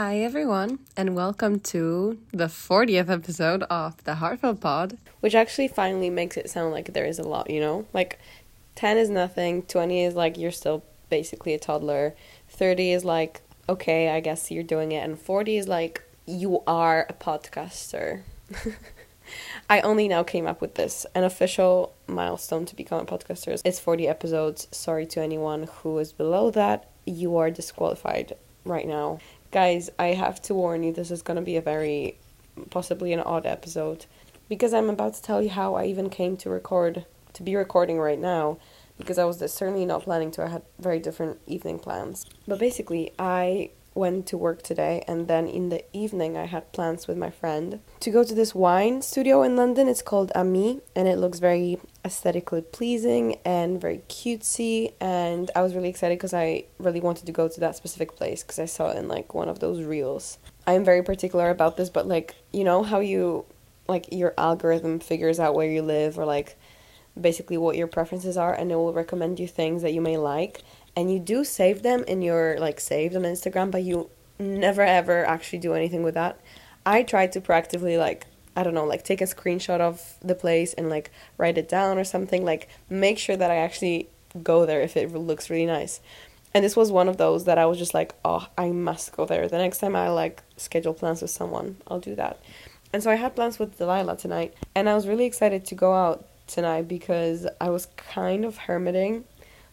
Hi, everyone, and welcome to the 40th episode of the Heartfelt Pod. Which actually finally makes it sound like there is a lot, you know? Like 10 is nothing, 20 is like you're still basically a toddler, 30 is like, okay, I guess you're doing it, and 40 is like, you are a podcaster. I only now came up with this. An official milestone to become a podcaster is 40 episodes. Sorry to anyone who is below that. You are disqualified right now. Guys, I have to warn you, this is going to be a very, possibly an odd episode. Because I'm about to tell you how I even came to record, to be recording right now. Because I was certainly not planning to. I had very different evening plans. But basically, I went to work today and then in the evening I had plans with my friend to go to this wine studio in London. It's called Ami and it looks very aesthetically pleasing and very cutesy and I was really excited because I really wanted to go to that specific place because I saw it in like one of those reels. I'm very particular about this but like you know how you like your algorithm figures out where you live or like basically what your preferences are and it will recommend you things that you may like and you do save them in your like saved on Instagram, but you never ever actually do anything with that. I tried to proactively like I don't know, like take a screenshot of the place and like write it down or something, like make sure that I actually go there if it looks really nice. And this was one of those that I was just like, oh, I must go there. The next time I like schedule plans with someone, I'll do that. And so I had plans with Delilah tonight, and I was really excited to go out tonight because I was kind of hermiting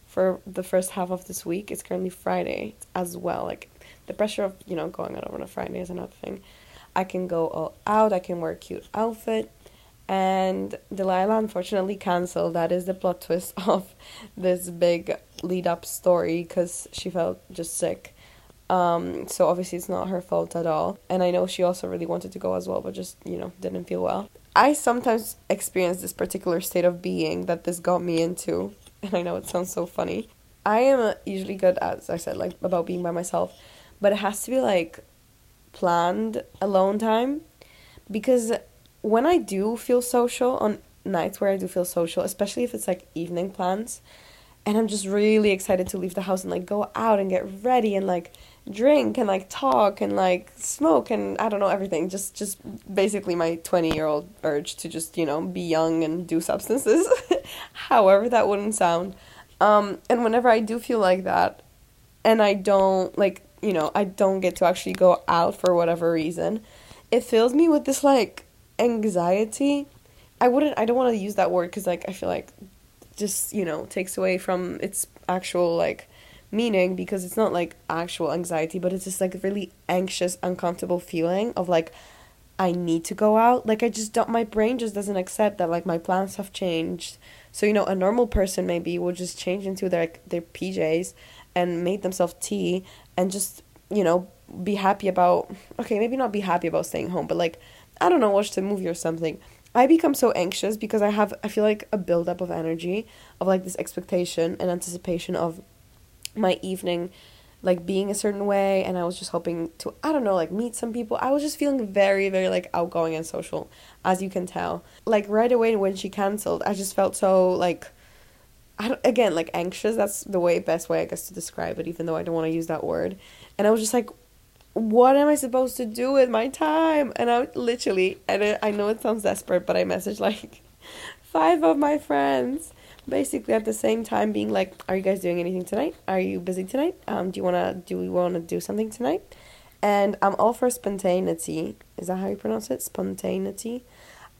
for the first half of this week. It's currently Friday as well. Like the pressure of, you know, going out on a Friday is another thing. I can go all out, I can wear a cute outfit. And Delilah unfortunately canceled. That is the plot twist of this big lead up story because she felt just sick. Um, so obviously it's not her fault at all. And I know she also really wanted to go as well, but just, you know, didn't feel well. I sometimes experience this particular state of being that this got me into and I know it sounds so funny. I am usually good, as I said, like about being by myself, but it has to be like planned alone time. Because when I do feel social on nights where I do feel social, especially if it's like evening plans, and I'm just really excited to leave the house and like go out and get ready and like drink and like talk and like smoke and I don't know everything just just basically my 20 year old urge to just you know be young and do substances however that wouldn't sound. Um and whenever I do feel like that and I don't like you know I don't get to actually go out for whatever reason it fills me with this like anxiety I wouldn't I don't want to use that word cuz like I feel like just you know takes away from its actual like meaning because it's not like actual anxiety, but it's just like a really anxious, uncomfortable feeling of like I need to go out. Like I just don't my brain just doesn't accept that like my plans have changed. So you know, a normal person maybe would just change into their their PJs and made themselves tea and just, you know, be happy about okay, maybe not be happy about staying home, but like I don't know, watch the movie or something. I become so anxious because I have I feel like a buildup of energy of like this expectation and anticipation of my evening like being a certain way and I was just hoping to I don't know like meet some people. I was just feeling very very like outgoing and social as you can tell. Like right away when she canceled, I just felt so like I again like anxious. That's the way best way I guess to describe it even though I don't want to use that word. And I was just like what am I supposed to do with my time? And I literally and I know it sounds desperate, but I messaged like five of my friends basically at the same time being like, "Are you guys doing anything tonight? Are you busy tonight? Um, do you wanna do we wanna do something tonight?" And I'm all for spontaneity. Is that how you pronounce it? Spontaneity.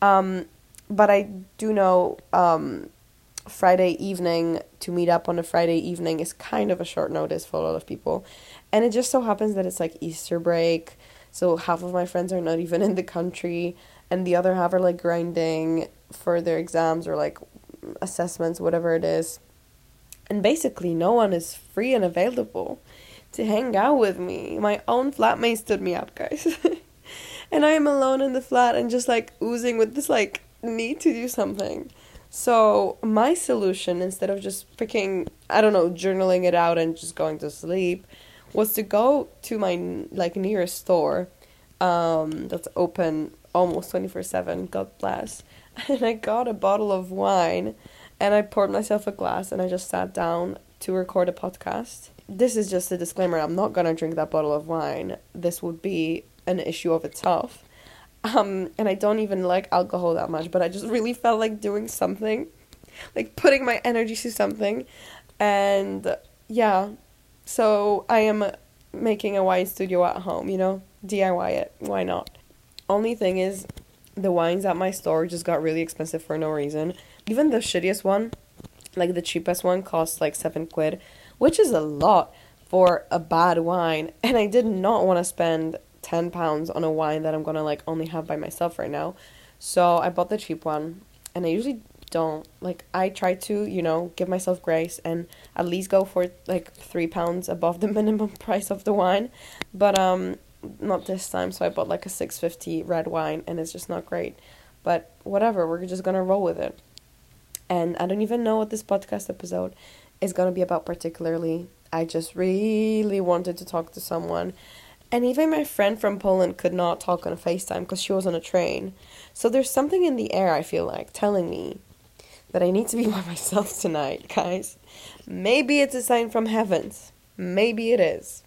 Um, but I do know um, Friday evening to meet up on a Friday evening is kind of a short notice for a lot of people, and it just so happens that it's like Easter break, so half of my friends are not even in the country, and the other half are like grinding for their exams or like assessments, whatever it is. And basically, no one is free and available to hang out with me. My own flatmate stood me up, guys. and I am alone in the flat and just like oozing with this like need to do something. So, my solution instead of just freaking I don't know, journaling it out and just going to sleep was to go to my like nearest store um that's open almost 24/7, God bless and I got a bottle of wine and I poured myself a glass and I just sat down to record a podcast. this is just a disclaimer. I'm not gonna drink that bottle of wine. This would be an issue of itself. Um, and I don't even like alcohol that much, but I just really felt like doing something, like putting my energy to something, and yeah, so I am making a wine studio at home. You know, DIY it. Why not? Only thing is, the wines at my store just got really expensive for no reason. Even the shittiest one, like the cheapest one, costs like seven quid, which is a lot for a bad wine. And I did not want to spend 10 pounds on a wine that I'm gonna like only have by myself right now. So I bought the cheap one, and I usually don't like I try to you know give myself grace and at least go for like three pounds above the minimum price of the wine, but um not this time. So I bought like a six fifty red wine, and it's just not great. But whatever, we're just gonna roll with it. And I don't even know what this podcast episode is gonna be about particularly. I just really wanted to talk to someone. And even my friend from Poland could not talk on a FaceTime because she was on a train. So there's something in the air, I feel like, telling me that I need to be by myself tonight, guys. Maybe it's a sign from heavens. Maybe it is.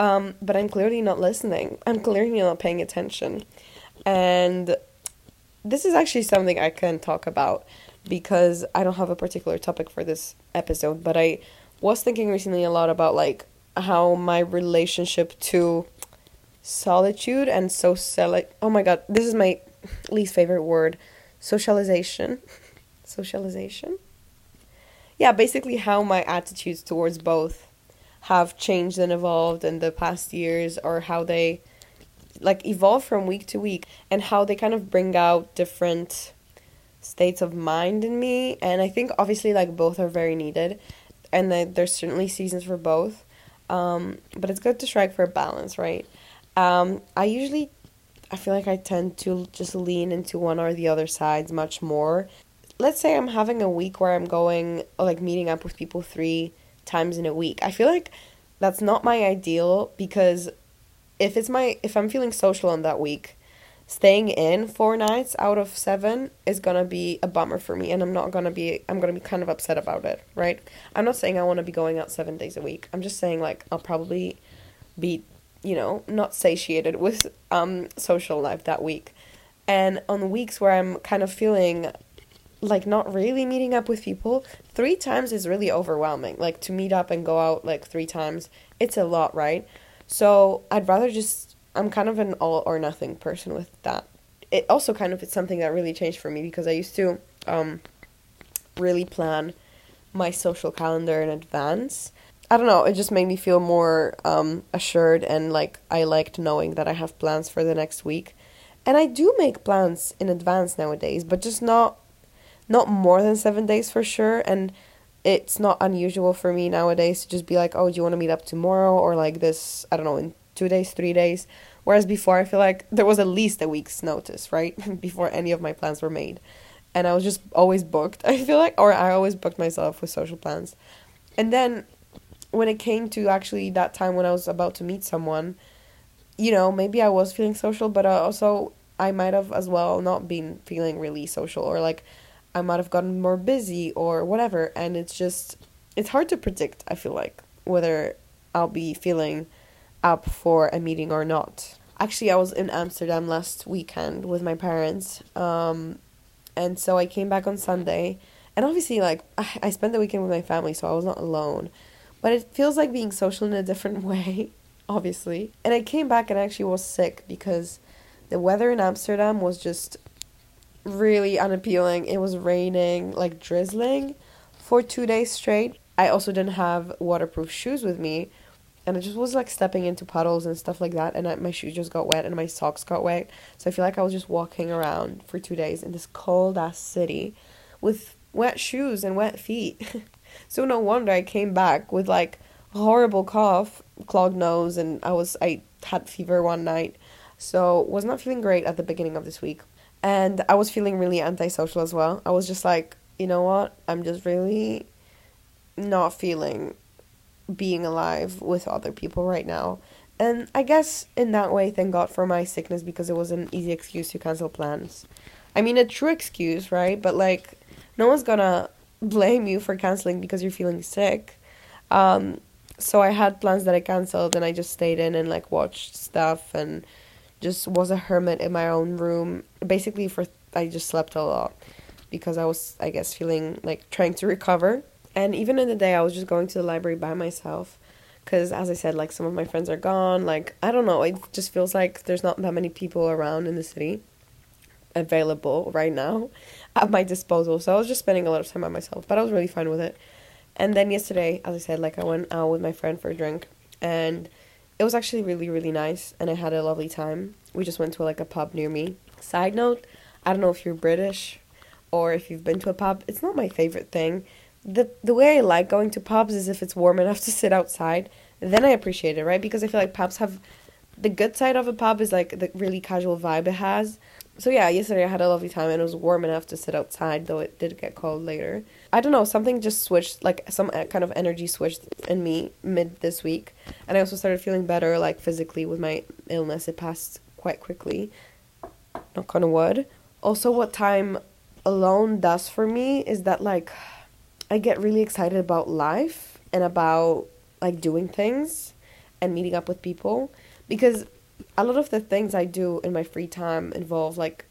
Um, but I'm clearly not listening. I'm clearly not paying attention. And this is actually something I can talk about because I don't have a particular topic for this episode, but I was thinking recently a lot about like how my relationship to solitude and social oh my god, this is my least favorite word, socialization. socialization? Yeah, basically how my attitudes towards both have changed and evolved in the past years or how they like evolve from week to week and how they kind of bring out different states of mind in me and i think obviously like both are very needed and there's certainly seasons for both um, but it's good to strike for a balance right um, i usually i feel like i tend to just lean into one or the other sides much more let's say i'm having a week where i'm going like meeting up with people three times in a week. I feel like that's not my ideal because if it's my if I'm feeling social on that week, staying in four nights out of seven is gonna be a bummer for me and I'm not gonna be I'm gonna be kind of upset about it, right? I'm not saying I wanna be going out seven days a week. I'm just saying like I'll probably be, you know, not satiated with um social life that week. And on the weeks where I'm kind of feeling like not really meeting up with people, three times is really overwhelming. Like to meet up and go out like three times, it's a lot, right? So I'd rather just I'm kind of an all or nothing person with that. It also kind of it's something that really changed for me because I used to um really plan my social calendar in advance. I don't know, it just made me feel more um assured and like I liked knowing that I have plans for the next week. And I do make plans in advance nowadays, but just not not more than seven days for sure. And it's not unusual for me nowadays to just be like, oh, do you want to meet up tomorrow or like this, I don't know, in two days, three days. Whereas before, I feel like there was at least a week's notice, right? before any of my plans were made. And I was just always booked, I feel like, or I always booked myself with social plans. And then when it came to actually that time when I was about to meet someone, you know, maybe I was feeling social, but uh, also I might have as well not been feeling really social or like I might have gotten more busy or whatever. And it's just, it's hard to predict, I feel like, whether I'll be feeling up for a meeting or not. Actually, I was in Amsterdam last weekend with my parents. Um, and so I came back on Sunday. And obviously, like, I spent the weekend with my family, so I was not alone. But it feels like being social in a different way, obviously. And I came back and I actually was sick because the weather in Amsterdam was just really unappealing. It was raining, like drizzling for two days straight. I also didn't have waterproof shoes with me, and I just was like stepping into puddles and stuff like that. And I, my shoes just got wet and my socks got wet. So I feel like I was just walking around for two days in this cold ass city with wet shoes and wet feet. so no wonder I came back with like horrible cough, clogged nose, and I was I had fever one night. So was not feeling great at the beginning of this week. And I was feeling really antisocial as well. I was just like, you know what? I'm just really not feeling being alive with other people right now. And I guess in that way, thank God for my sickness because it was an easy excuse to cancel plans. I mean, a true excuse, right? But like, no one's gonna blame you for canceling because you're feeling sick. Um, so I had plans that I cancelled and I just stayed in and like watched stuff and just was a hermit in my own room. Basically for I just slept a lot because I was I guess feeling like trying to recover. And even in the day I was just going to the library by myself cuz as I said like some of my friends are gone. Like I don't know, it just feels like there's not that many people around in the city available right now at my disposal. So I was just spending a lot of time by myself, but I was really fine with it. And then yesterday, as I said, like I went out with my friend for a drink and it was actually really, really nice and I had a lovely time. We just went to like a pub near me. Side note, I don't know if you're British or if you've been to a pub. It's not my favorite thing. The the way I like going to pubs is if it's warm enough to sit outside. Then I appreciate it, right? Because I feel like pubs have the good side of a pub is like the really casual vibe it has so yeah, yesterday I had a lovely time and it was warm enough to sit outside, though it did get cold later. I don't know, something just switched, like some uh, kind of energy switched in me mid this week, and I also started feeling better, like physically with my illness. It passed quite quickly. Knock on wood. Also, what time alone does for me is that like I get really excited about life and about like doing things and meeting up with people because a lot of the things I do in my free time involve like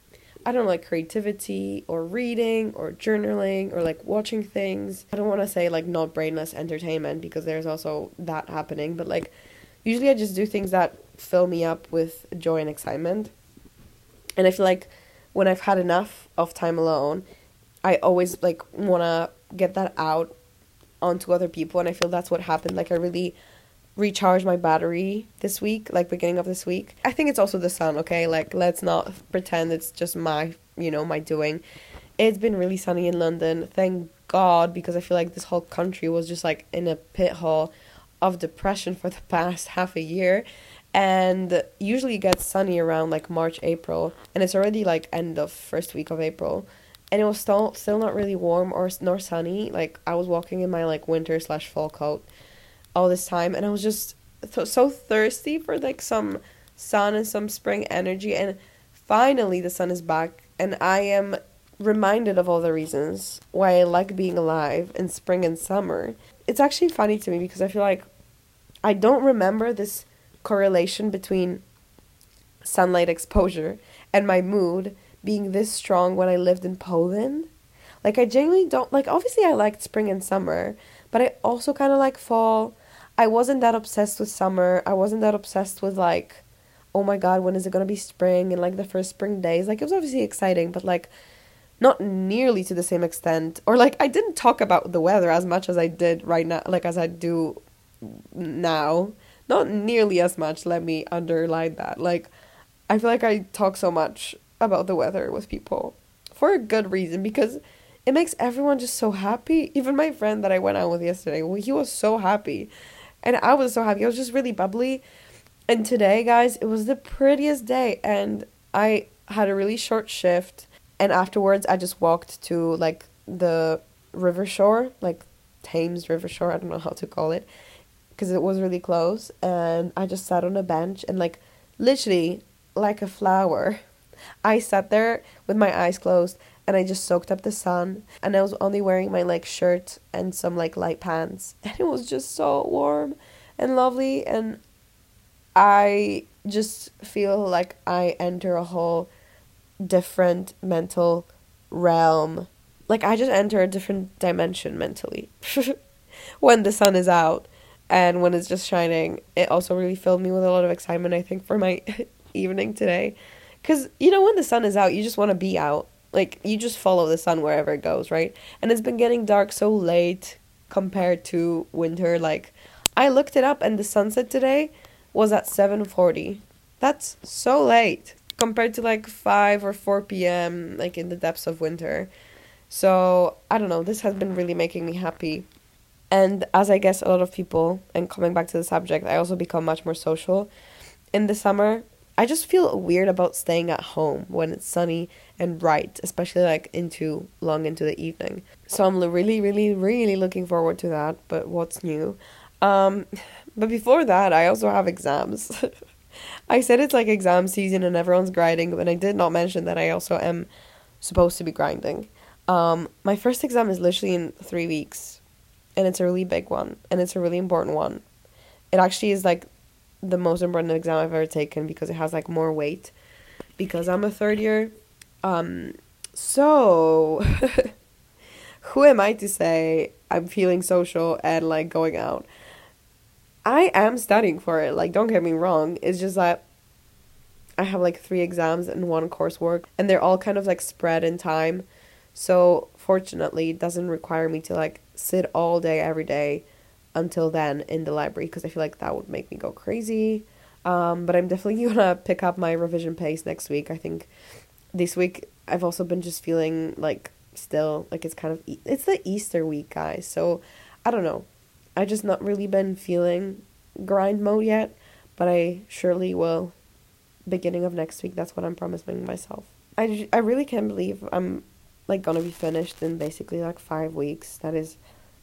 I don't know, like creativity or reading or journaling or like watching things. I don't want to say like not brainless entertainment because there's also that happening, but like usually I just do things that fill me up with joy and excitement. And I feel like when I've had enough of time alone, I always like want to get that out onto other people and I feel that's what happened. Like I really recharge my battery this week, like beginning of this week. I think it's also the sun, okay? Like let's not pretend it's just my, you know, my doing. It's been really sunny in London. Thank God because I feel like this whole country was just like in a pit hole of depression for the past half a year. And usually it gets sunny around like March, April, and it's already like end of first week of April. And it was still still not really warm or nor sunny. Like I was walking in my like winter slash fall coat all this time and I was just th- so thirsty for like some sun and some spring energy and finally the sun is back and I am reminded of all the reasons why I like being alive in spring and summer. It's actually funny to me because I feel like I don't remember this correlation between sunlight exposure and my mood being this strong when I lived in Poland. Like I genuinely don't like obviously I liked spring and summer, but I also kind of like fall I wasn't that obsessed with summer. I wasn't that obsessed with like, oh my god, when is it gonna be spring and like the first spring days. Like it was obviously exciting, but like not nearly to the same extent. Or like I didn't talk about the weather as much as I did right now, like as I do now. Not nearly as much. Let me underline that. Like I feel like I talk so much about the weather with people for a good reason because it makes everyone just so happy. Even my friend that I went out with yesterday, he was so happy and I was so happy. I was just really bubbly. And today, guys, it was the prettiest day. And I had a really short shift. And afterwards, I just walked to like the river shore, like Thames River Shore. I don't know how to call it because it was really close. And I just sat on a bench and, like, literally like a flower. I sat there with my eyes closed and I just soaked up the sun and I was only wearing my like shirt and some like light pants and it was just so warm and lovely and I just feel like I enter a whole different mental realm. Like I just enter a different dimension mentally when the sun is out and when it's just shining. It also really filled me with a lot of excitement I think for my evening today cuz you know when the sun is out you just want to be out like you just follow the sun wherever it goes, right? And it's been getting dark so late compared to winter. Like I looked it up and the sunset today was at 7:40. That's so late compared to like 5 or 4 p.m. like in the depths of winter. So, I don't know, this has been really making me happy. And as I guess a lot of people and coming back to the subject, I also become much more social in the summer I just feel weird about staying at home when it's sunny and bright, especially like into long into the evening. So I'm really, really, really looking forward to that. But what's new? Um, but before that, I also have exams. I said it's like exam season and everyone's grinding, but I did not mention that I also am supposed to be grinding. Um, my first exam is literally in three weeks, and it's a really big one, and it's a really important one. it actually is like the most important exam I've ever taken because it has like more weight because I'm a third year. Um, so who am I to say I'm feeling social and like going out? I am studying for it. Like, don't get me wrong. It's just that I have like three exams and one coursework, and they're all kind of like spread in time. So, fortunately, it doesn't require me to like sit all day every day until then in the library because I feel like that would make me go crazy. Um, but I'm definitely gonna pick up my revision pace next week. I think this week I've also been just feeling like still like it's kind of e- it's the Easter week, guys. So I don't know. I just not really been feeling grind mode yet, but I surely will. Beginning of next week, that's what I'm promising myself. I, I really can't believe I'm like gonna be finished in basically like five weeks. That is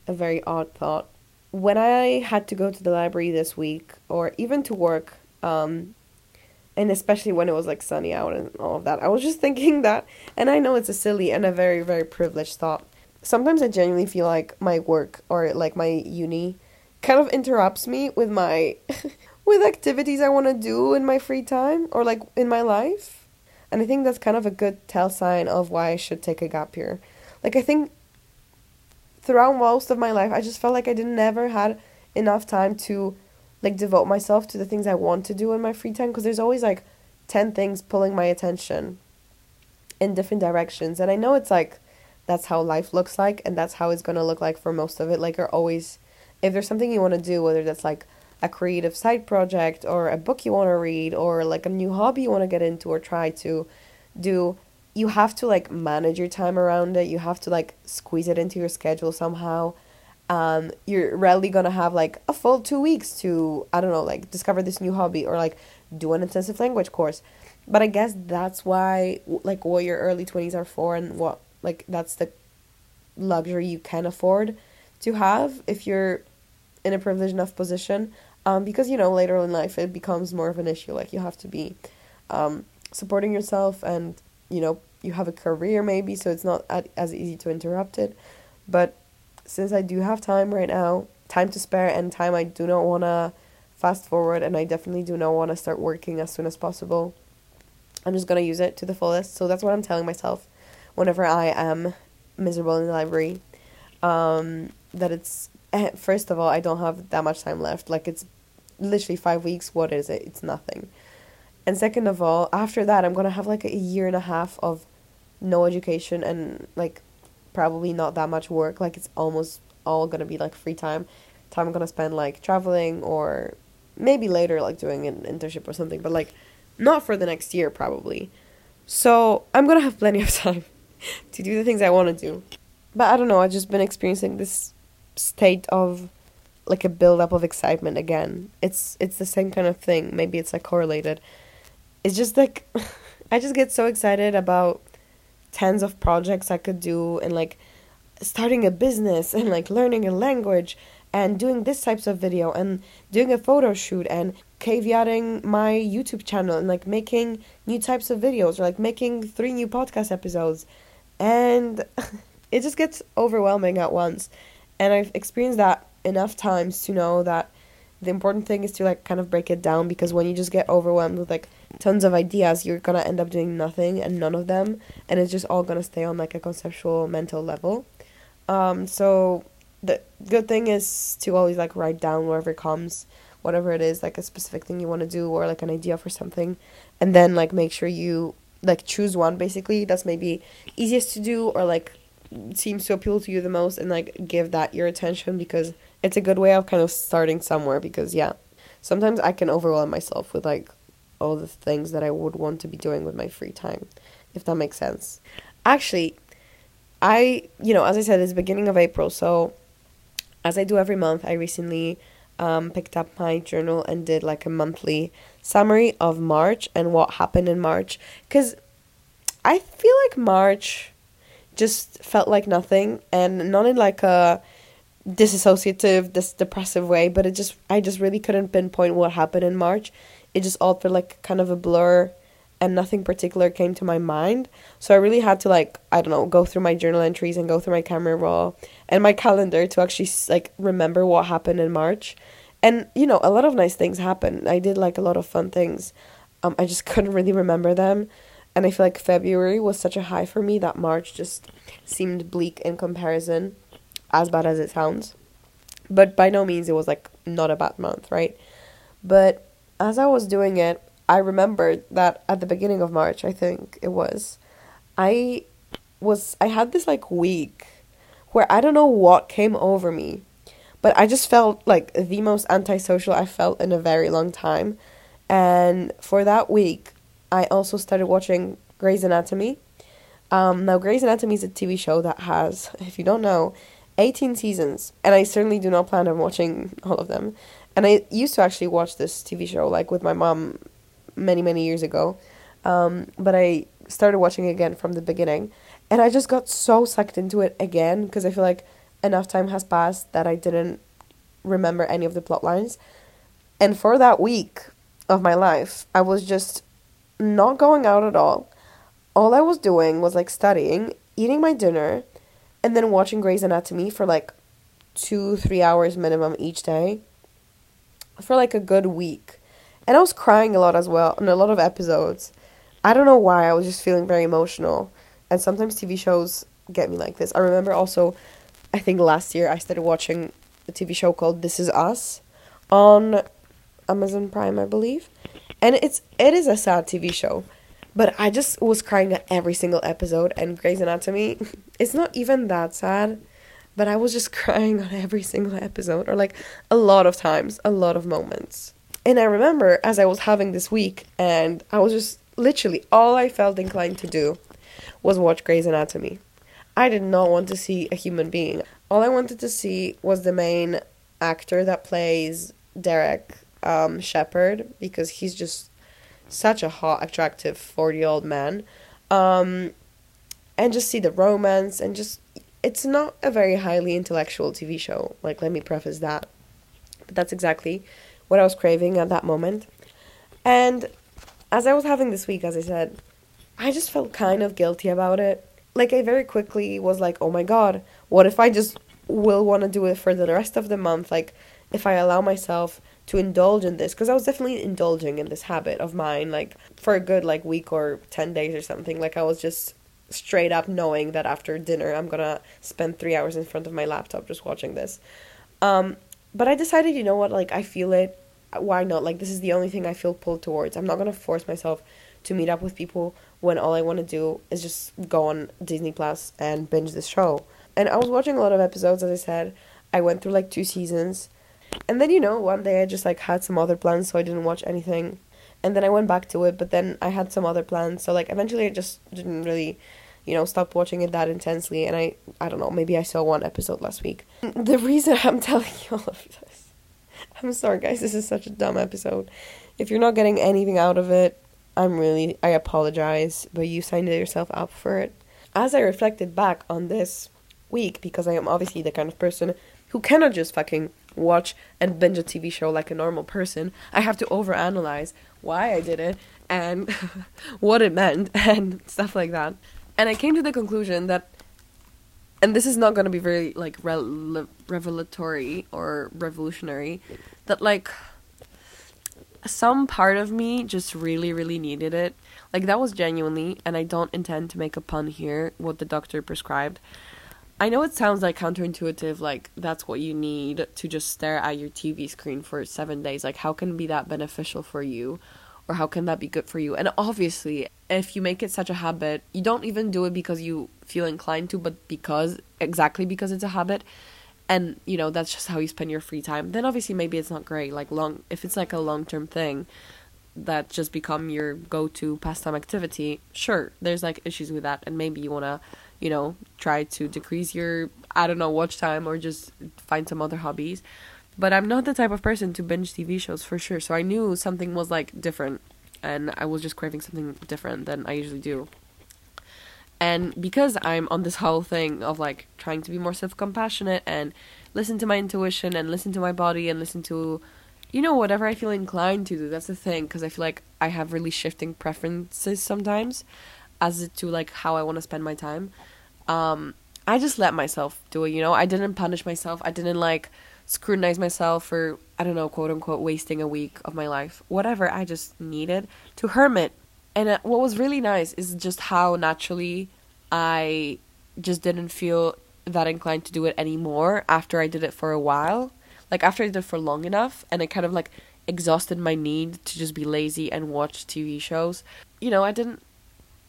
a very odd thought. When I had to go to the library this week, or even to work, um, and especially when it was like sunny out and all of that, I was just thinking that, and I know it's a silly and a very very privileged thought. Sometimes I genuinely feel like my work or like my uni kind of interrupts me with my with activities I want to do in my free time or like in my life. And I think that's kind of a good tell sign of why I should take a gap year. Like I think throughout most of my life I just felt like I didn't never had enough time to like devote myself to the things I want to do in my free time because there's always like 10 things pulling my attention in different directions. And I know it's like that's how life looks like and that's how it's going to look like for most of it. Like you're always if there's something you want to do whether that's like a creative side project or a book you want to read or like a new hobby you want to get into or try to do you have to like manage your time around it. You have to like squeeze it into your schedule somehow. Um, you're rarely gonna have like a full two weeks to i don't know like discover this new hobby or like do an intensive language course. But i guess that's why like what your early 20s are for and what like that's the luxury you can afford to have if you're in a privileged enough position. Um, because you know later in life it becomes more of an issue. Like you have to be um, supporting yourself and you know you have a career maybe so it's not as easy to interrupt it. But since i do have time right now time to spare and time i do not want to fast forward and i definitely do not want to start working as soon as possible i'm just going to use it to the fullest. So that's what i'm telling myself whenever i am miserable in the library. Um, that it's eh, first of all i don't have that much time left. Like it's literally five weeks, what is it? It's nothing. And second of all, after that, I'm gonna have like a year and a half of no education and like probably not that much work. Like it's almost all gonna be like free time, time I'm gonna spend like traveling or maybe later like doing an internship or something, but like not for the next year probably. So I'm gonna have plenty of time to do the things I want to do. But I don't know. I've just been experiencing this state of like a build up of excitement again. It's it's the same kind of thing. Maybe it's like correlated. It's just like I just get so excited about tens of projects I could do and like starting a business and like learning a language and doing this types of video and doing a photo shoot and caveating my YouTube channel and like making new types of videos or like making three new podcast episodes. And it just gets overwhelming at once. And I've experienced that enough times to know that the important thing is to like kind of break it down because when you just get overwhelmed with like tons of ideas you're gonna end up doing nothing and none of them and it's just all gonna stay on like a conceptual mental level. Um so the good thing is to always like write down whatever comes whatever it is like a specific thing you want to do or like an idea for something and then like make sure you like choose one. Basically that's maybe easiest to do or like seems to appeal to you the most and like give that your attention because it's a good way of kind of starting somewhere because yeah sometimes i can overwhelm myself with like all the things that i would want to be doing with my free time if that makes sense. Actually i you know as i said it's beginning of april so as i do every month i recently um, picked up my journal and did like a monthly summary of march and what happened in march. Because i feel like march just felt like nothing and not in like a disassociative this depressive way but it just i just really couldn't pinpoint what happened in march it just all felt like kind of a blur and nothing particular came to my mind so i really had to like i don't know go through my journal entries and go through my camera roll and my calendar to actually like remember what happened in march And you know, a lot of nice things happened. I did like a lot of fun things. Um, I just couldn't really remember them. And I feel like February was such a high for me that March just seemed bleak in comparison, as bad as it sounds. But by no means it was like not a bad month, right? But as I was doing it, I remembered that at the beginning of March, I think it was, I was I had this like week where I don't know what came over me, but I just felt like the most antisocial I felt in a very long time. And for that week, I also started watching Grey's Anatomy. Um, now, Grey's Anatomy is a TV show that has, if you don't know, 18 seasons, and I certainly do not plan on watching all of them. And I used to actually watch this TV show like with my mom many, many years ago. Um, but I started watching again from the beginning, and I just got so sucked into it again because I feel like enough time has passed that I didn't remember any of the plot lines. And for that week of my life, I was just not going out at all. All I was doing was like studying, eating my dinner, and then watching Grey's Anatomy for like two, three hours minimum each day for like a good week. And I was crying a lot as well in a lot of episodes. I don't know why, I was just feeling very emotional. And sometimes TV shows get me like this. I remember also, I think last year I started watching a TV show called This Is Us on Amazon Prime, I believe. And it's it is a sad TV show. But I just was crying at every single episode and Grey's Anatomy, it's not even that sad, but I was just crying on every single episode or like a lot of times, a lot of moments. And I remember as I was having this week and I was just literally all I felt inclined to do was watch Grey's Anatomy. I did not want to see a human being. All I wanted to see was the main actor that plays Derek um, Shepherd because he's just such a hot, attractive 40 year old man. Um, and just see the romance and just. It's not a very highly intellectual TV show. Like, let me preface that. But that's exactly what I was craving at that moment. And as I was having this week, as I said, I just felt kind of guilty about it. Like, I very quickly was like, oh my god, what if I just will want to do it for the rest of the month? Like, if I allow myself to indulge in this because I was definitely indulging in this habit of mine like for a good like week or 10 days or something like I was just straight up knowing that after dinner I'm to spend 3 hours in front of my laptop just watching this. Um but I decided you know what like I feel it why not? Like this is the only thing I feel pulled towards. I'm not to force myself to meet up with people when all I want to do is just go on Disney Plus and binge this show. And I was watching a lot of episodes as I said. I went through like two seasons and then, you know, one day I just like had some other plans, so I didn't watch anything. And then I went back to it, but then I had some other plans. So like eventually I just didn't really, you know, stop watching it that intensely. And I, I don't know, maybe I saw one episode last week. The reason I'm telling you all of this, I'm sorry guys, this is such a dumb episode. If you're not getting anything out of it, I'm really, I apologize, but you signed yourself up for it. As I reflected back on this week, because I am obviously the kind of person who cannot just fucking watch and binge a TV show like a normal person. I have to overanalyze why I did it and what it meant and stuff like that. And I came to the conclusion that and this is not going to be very like re- revelatory or revolutionary that like some part of me just really really needed it. Like that was genuinely and I don't intend to make a pun here what the doctor prescribed I know it sounds like counterintuitive, like that's what you need to just stare at your TV screen for seven days. Like, how can be that beneficial for you? Or how can that be good for you? And obviously, if you make it such a habit, you don't even do it because you feel inclined to, but because, exactly because it's a habit. And, you know, that's just how you spend your free time. Then obviously, maybe it's not great. Like, long, if it's like a long term thing that just become your go to pastime activity, sure, there's like issues with that. And maybe you want to you know, try to decrease your, I don't know, watch time or just find some other hobbies. But I'm not the type of person to binge TV shows for sure. So I knew something was like different and I was just craving something different than I usually do. And because I'm on this whole thing of like trying to be more self compassionate and listen to my intuition and listen to my body and listen to, you know, whatever I feel inclined to do. That's the thing, because I feel like I have really shifting preferences sometimes as to like how I want to spend my time. Um, I just let myself do it, you know. I didn't punish myself. I didn't like scrutinize myself for I don't know, quote unquote, wasting a week of my life. Whatever, I just needed to hermit. And uh, what was really nice is just how naturally I just didn't feel that inclined to do it anymore after I did it for a while. Like after I did it for long enough and it kind of like exhausted my need to just be lazy and watch TV shows. You know, I didn't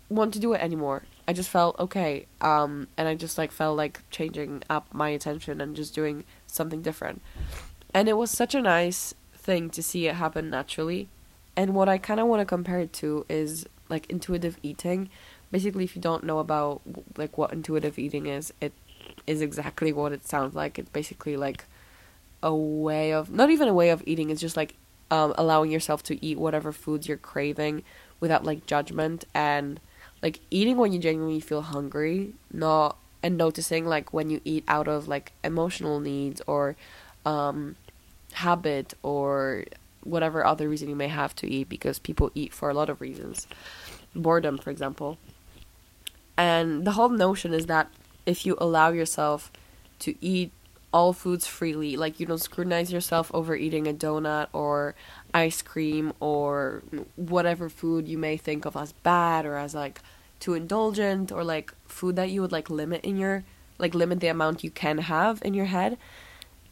want to do it anymore. I just felt okay. Um and I just like felt like changing up my attention and just doing something different. And it was such a nice thing to see it happen naturally. And what I kind of want to compare it to is like intuitive eating. Basically, if you don't know about like what intuitive eating is, it is exactly what it sounds like. It's basically like a way of not even a way of eating. It's just like um, allowing yourself to eat whatever foods you're craving without like judgment and like eating when you genuinely feel hungry, not and noticing like when you eat out of like emotional needs or um, habit or whatever other reason you may have to eat because people eat for a lot of reasons. Boredom for example. And the whole notion is that if you allow yourself to eat all foods freely. Like you don't scrutinize yourself over eating a donut or ice cream or whatever food you may think of as bad or as like too indulgent or like food that you would like limit in your like limit the amount you can have in your head.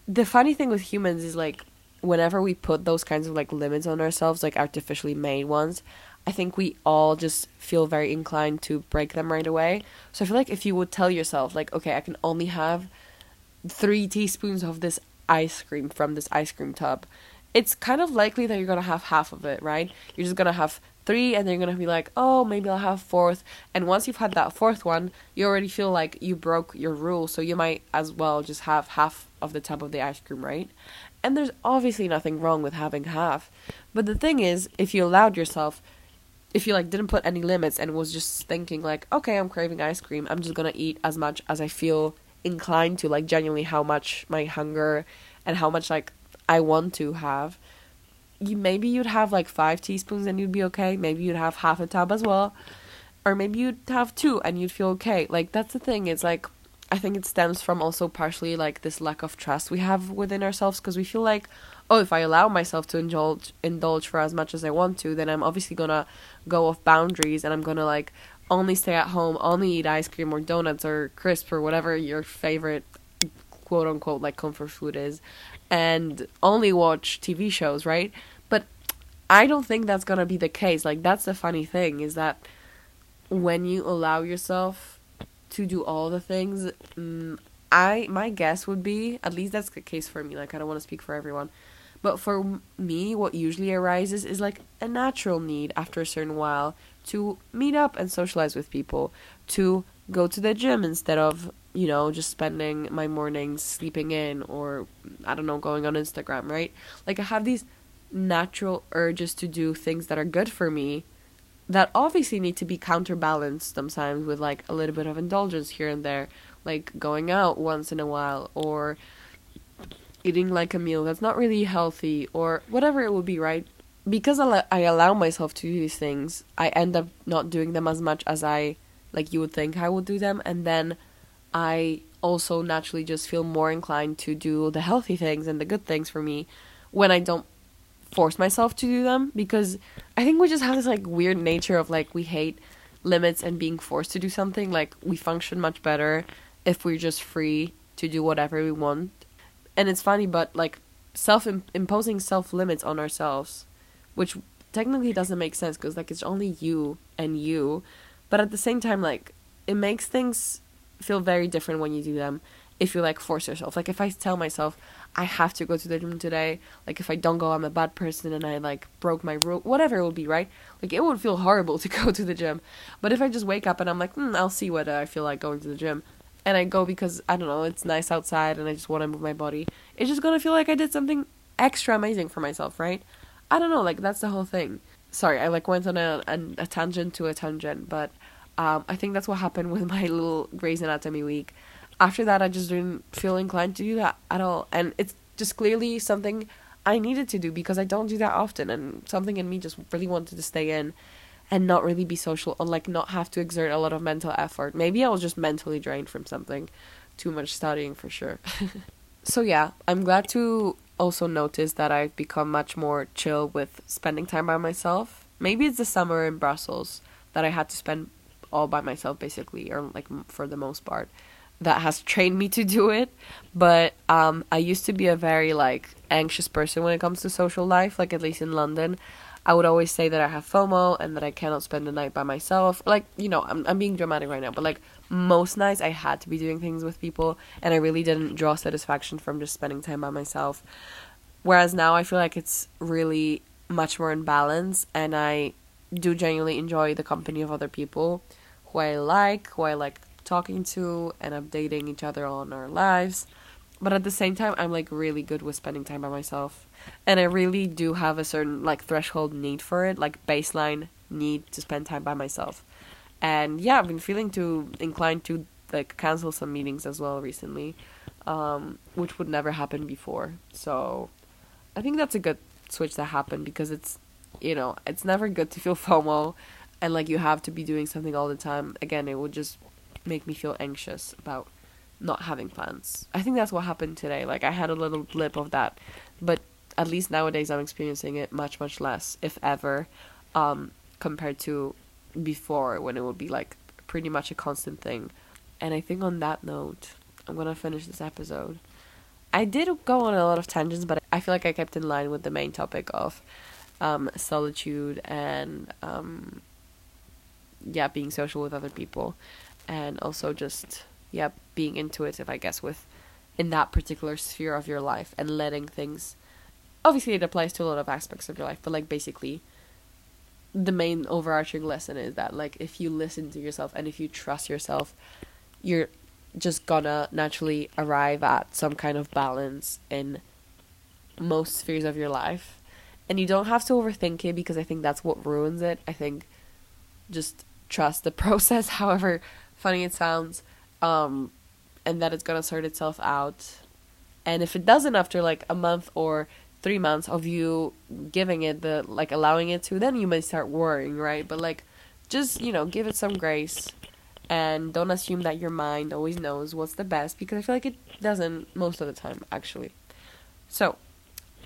The funny thing with humans is like whenever we put those kinds of like limits on ourselves, like artificially made ones, I think we all just feel very inclined to break them right away. So I feel like if you would tell yourself like, okay, I can only have three teaspoons of this ice cream from this ice cream tub, it's kind of likely that you're gonna have half of it, right? You're just gonna have three, and then you're gonna be like, oh, maybe I'll have fourth. And once you've had that fourth one, you already feel like you broke your rule, so you might as well just have half of the tub of the ice cream, right? And there's obviously nothing wrong with having half. But the thing is, if you allowed yourself, if you like didn't put any limits and was just thinking like, okay, I'm craving ice cream, I'm just gonna eat as much as I feel inclined to like genuinely how much my hunger and how much like I want to have. You maybe you'd have like five teaspoons and you'd be okay. Maybe you'd have half a tub as well. Or maybe you'd have two and you'd feel okay. Like that's the thing. It's like I think it stems from also partially like this lack of trust we have within ourselves because we feel like oh if I allow myself to indulge indulge for as much as I want to then I'm obviously gonna go off boundaries and I'm gonna like only stay at home, only eat ice cream or donuts or crisp or whatever your favorite quote unquote like comfort food is and only watch TV shows, right? But I don't think that's going to be the case. Like that's the funny thing is that when you allow yourself to do all the things, mm, I my guess would be at least that's the case for me. Like I don't want to speak for everyone. But for me, what usually arises is like a natural need after a certain while to meet up and socialize with people, to go to the gym instead of, you know, just spending my mornings sleeping in or, I don't know, going on Instagram, right? Like, I have these natural urges to do things that are good for me that obviously need to be counterbalanced sometimes with like a little bit of indulgence here and there, like going out once in a while or eating like a meal that's not really healthy or whatever it would be, right? Because I, I allow myself to do these things, I end up not doing them as much as I like you would think I would do them, and then I also naturally just feel more inclined to do the healthy things and the good things for me when I don't force myself to do them because I think we just have this like weird nature of like we hate limits and being forced to do something like we function much better if we're just free to do whatever we want. And it's funny but like self imposing self limits on ourselves which technically doesn't make sense because like it's only you and you but at the same time like it makes things feel very different when you do them if you like force yourself. Like if i tell myself i have to go to the gym today like if i don't go i'm a bad person and i like broke my rule whatever it would be right? Like it would feel horrible to go to the gym. But if i just wake up and i'm like mm, i'll see whether i feel like going to the gym and i go because i don't know it's nice outside and i just want to move my body it's just gonna feel like i did something extra amazing for myself right I don't know, like that's the whole thing. Sorry, I like went on a, a, a tangent to a tangent, but um, I think that's what happened with my little Grey's Anatomy week. After that, I just didn't feel inclined to do that at all, and it's just clearly something I needed to do because I don't do that often, and something in me just really wanted to stay in and not really be social, and like not have to exert a lot of mental effort. Maybe I was just mentally drained from something, too much studying for sure. so yeah, I'm glad to also noticed that I've become much more chill with spending time by myself. Maybe it's the summer in Brussels that I had to spend all by myself basically or like for the most part that has trained me to do it. But um I used to be a very like anxious person when it comes to social life like at least in London. I would always say that I have FOMO and that I cannot spend the night by myself. Like you know I'm I'm being dramatic right now but like most nights I had to be doing things with people and I really didn't draw satisfaction from just spending time by myself whereas now I feel like it's really much more in balance and I do genuinely enjoy the company of other people who I like, who I like talking to and updating each other on our lives. But at the same time, I'm like really good with spending time by myself. And I really do have a certain like threshold need for it, like baseline need to spend time by myself. And yeah, I've been feeling too inclined to like cancel some meetings as well recently, um, which would never happen before. So I think that's a good switch that happened because it's you know, it's never good to feel FOMO and like you have to be doing something all the time. Again, it would just make me feel anxious about not having plans. I think that's what happened today. Like I had a little blip of that, but at least nowadays I'm experiencing it much much less, if ever, um, compared to before when it would be like pretty much a constant thing. And I think on that note, I'm gonna finish this episode. I did go on a lot of tangents, but I feel like I kept in line with the main topic of um, solitude and um, yeah, being social with other people, and also just yeah, being intuitive, I guess, with in that particular sphere of your life and letting things. Obviously, it applies to a lot of aspects of your life, but like basically, the main overarching lesson is that like if you listen to yourself and if you trust yourself, you're just gonna naturally arrive at some kind of balance in most spheres of your life. And you don't have to overthink it because I think that's what ruins it. I think just trust the process, however funny it sounds, um, and that it's gonna sort itself out. And if it doesn't after like a month or three months of you giving it the like allowing it to, then you may start worrying, right? But like just, you know, give it some grace and don't assume that your mind always knows what's the best because I feel like it doesn't most of the time actually. So,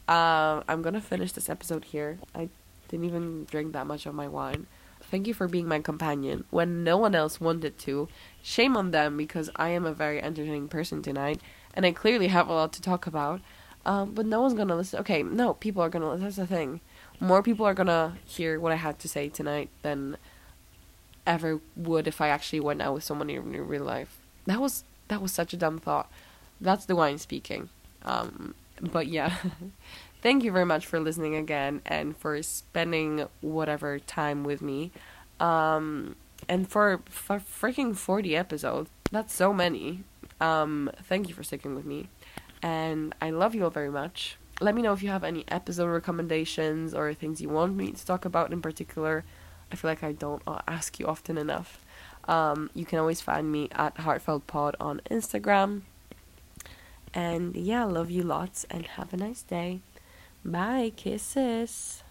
uh, I'm gonna finish this episode here. I didn't even drink that much of my wine. Thank you for being my companion when no one else wanted to. Shame on them because I am a very entertaining person tonight and I clearly have a lot to talk about. Um, but no one's gonna listen. Okay, no, people are gonna listen. That's the thing. More people are gonna hear what I had to say tonight than ever would if I actually went out with someone in real life. That was that was such a dumb thought. That's the wine speaking. Um, but yeah. thank you very much for listening again and for spending whatever time with me. Um, and for, for freaking 40 episodes. That's so many. Um, thank you for sticking with me. And I love you all very much. Let me know if you have any episode recommendations or things you want me to talk about in particular. I feel like I don't ask you often enough. Um, you can always find me at Heartfelt Pod on Instagram. And yeah, love you lots and have a nice day. Bye. Kisses.